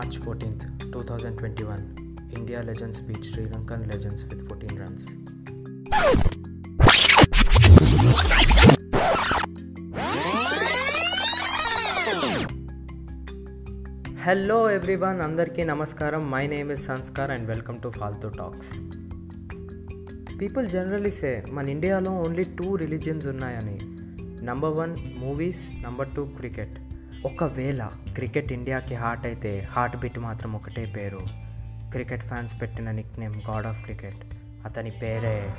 March 14th, 2021, India legends beat Sri Lankan legends with 14 runs. Hello everyone అందరికీ నమస్కారం. My name is Sanskar and welcome to Faltu talks people generally say మన ఇండియాలో only two religions ఉన్నాయని. Number one movies number two cricket ఒకవేళ cricket ఇండియాకి heart అయితే heart beat మాత్రం ఒకటే పేరు. క్రికెట్ ఫ్యాన్స్ పెట్టిన Nick name God of cricket అతని పేరే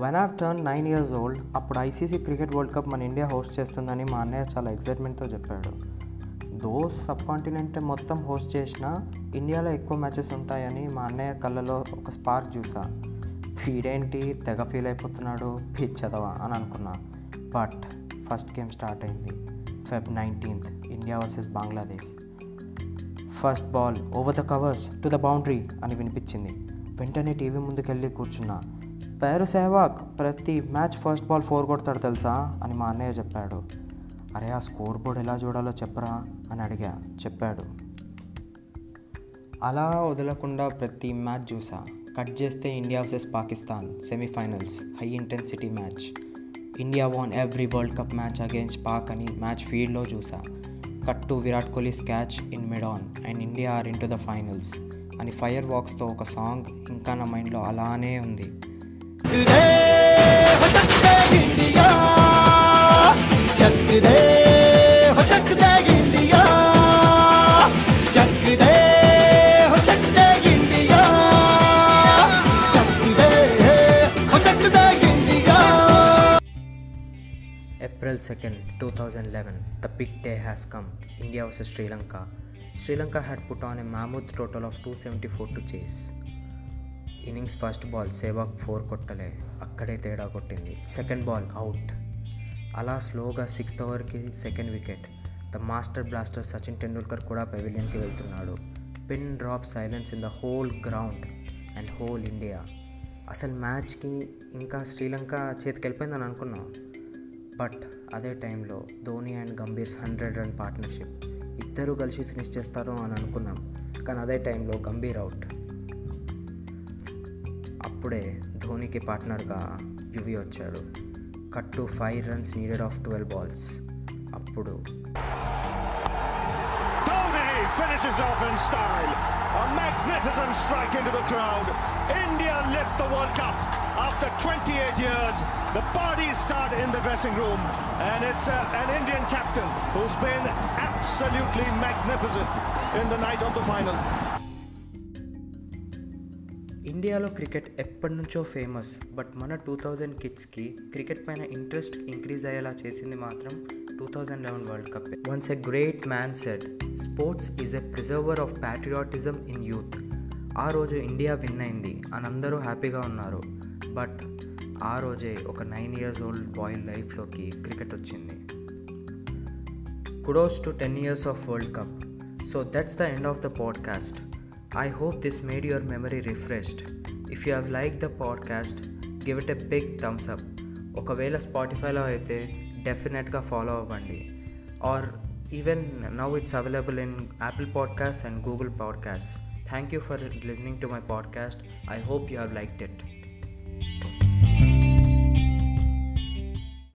when of turn nine years old అప్పుడు ఐసీసీ క్రికెట్ వరల్డ్ కప్ మన ఇండియా హోస్ట్ చేస్తుందని మా అన్నయ్య చాలా ఎక్సైట్మెంట్తో చెప్పాడు. దో సబ్ కాంటినెంట్ మొత్తం హోస్ట్ చేసినా ఇండియాలో ఎక్కువ మ్యాచెస్ ఉంటాయని మా అన్నయ్య కళ్ళలో ఒక స్పార్క్ చూసా ఫీడేంటి తెగ ఫీల్ అయిపోతున్నాడు పిచ్చదవా అని అనుకున్నా. బట్ ఫస్ట్ గేమ్ స్టార్ట్ అయింది. Feb nineteenth India versus Bangladesh first ball over the covers to the boundary అని వినిపించింది. వెంటనే టీవీ ముందుకెళ్ళి కూర్చున్నా. పేరు సెహ్వాగ్ ప్రతి మ్యాచ్ ఫస్ట్ బాల్ ఫోర్ కొడతాడు తెలుసా? అని మా అన్నయ్య చెప్పాడు. అరే ఆ స్కోర్ బోర్డ్ ఎలా చూడాలో చెప్పరా? అని అడిగా. చెప్పాడు. అలా వదలకుండా ప్రతి మ్యాచ్ చూసా. కట్ చేస్తే India versus Pakistan. Semifinals. High intensity match. India won every world cup match against Pak అని మ్యాచ్ ఫీల్డ్లో చూసా. Cut to Virat Kohli catch in mid on and India are in to the finals అని fire వాక్స్తో ఒక song ఇంకా నా మైండ్లో అలానే ఉంది. April 2nd, 2011, the big day has come. India vs. Sri Lanka. Sri Lanka had put on a mammoth total of 274 to chase. Innings first ball Sehwag four కొట్టలే అక్కడే తేడా కొట్టింది. Second ball out. అలా స్లోగా sixth ఓవర్కి second wicket. The master blaster Sachin Tendulkar కూడా పెవిలియన్కి వెళ్తున్నాడు. Pin drop silence in the whole ground and whole India. అసలు మ్యాచ్కి ఇంకా శ్రీలంక చేతికి వెళ్ళిపోయిందని అనుకున్నాం. బట్ అదే టైంలో Dhoni and Gambhir's hundred run partnership. ఇద్దరు కలిసి ఫినిష్ చేస్తారు అని అనుకున్నాం. కానీ అదే టైంలో గంభీర్ అవుట్. అప్పుడే ధోనికి పార్ట్నర్గా యువి వచ్చాడు cut to five runs needed off twelve balls అప్పుడు Dhoni finishes off in style. A magnificent strike into the crowd. India lift the World Cup after 28 years. The parties start in the dressing room, and it's uh, an Indian captain who's been absolutely magnificent in the night of the final. ఇండియాలో cricket ఎప్పటి నుంచో famous but మన two thousand కిడ్స్కి cricket పైన interest increase అయ్యేలా చేసింది మాత్రం two thousand eleven world cup once a great man said sports is a preserver of patriotism in youth ఆ రోజు ఇండియా విన్ అయింది అని అందరూ హ్యాపీగా ఉన్నారు. బట్ ఆ రోజే ఒక నైన్ ఇయర్స్ ఓల్డ్ బాయ్ లైఫ్లోకి క్రికెట్ వచ్చింది. Kudos to ten years of world cup so that's the end of the podcast I hope this made your memory refreshed. If you have liked the podcast, give it a big thumbs up. ఒకవేళ స్పాటిఫైలో అయితే డెఫినెట్గా follow అవ్వండి or even now it's available in Apple podcast and Google podcast thank you for listening to my podcast I hope you have liked it